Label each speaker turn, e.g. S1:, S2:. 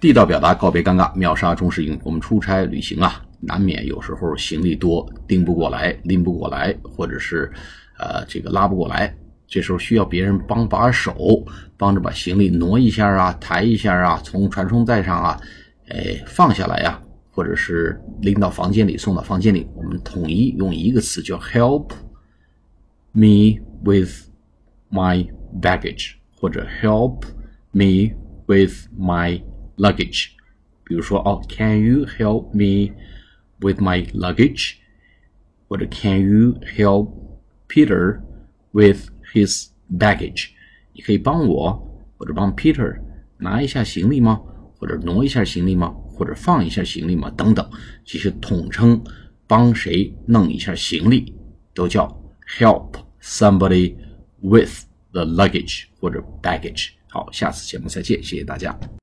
S1: 地道表达告别尴尬，秒杀中式英语。我们出差旅行啊，难免有时候行李多，拎不过来，拎不过来，或者是呃这个拉不过来，这时候需要别人帮把手，帮着把行李挪一下啊，抬一下啊，从传送带上啊，哎放下来呀、或者是拎到房间里送到房间里，我们统一用一个词叫 help me with my baggage，或者 help me with my luggage。比如说哦，Can you help me with my luggage？或者 Can you help Peter with his baggage？你可以帮我或者帮 Peter 拿一下行李吗？或者挪一下行李吗？或者放一下行李吗？等等，这些统称帮谁弄一下行李，都叫 help somebody with the luggage 或者 baggage。好，下次节目再见，谢谢大家。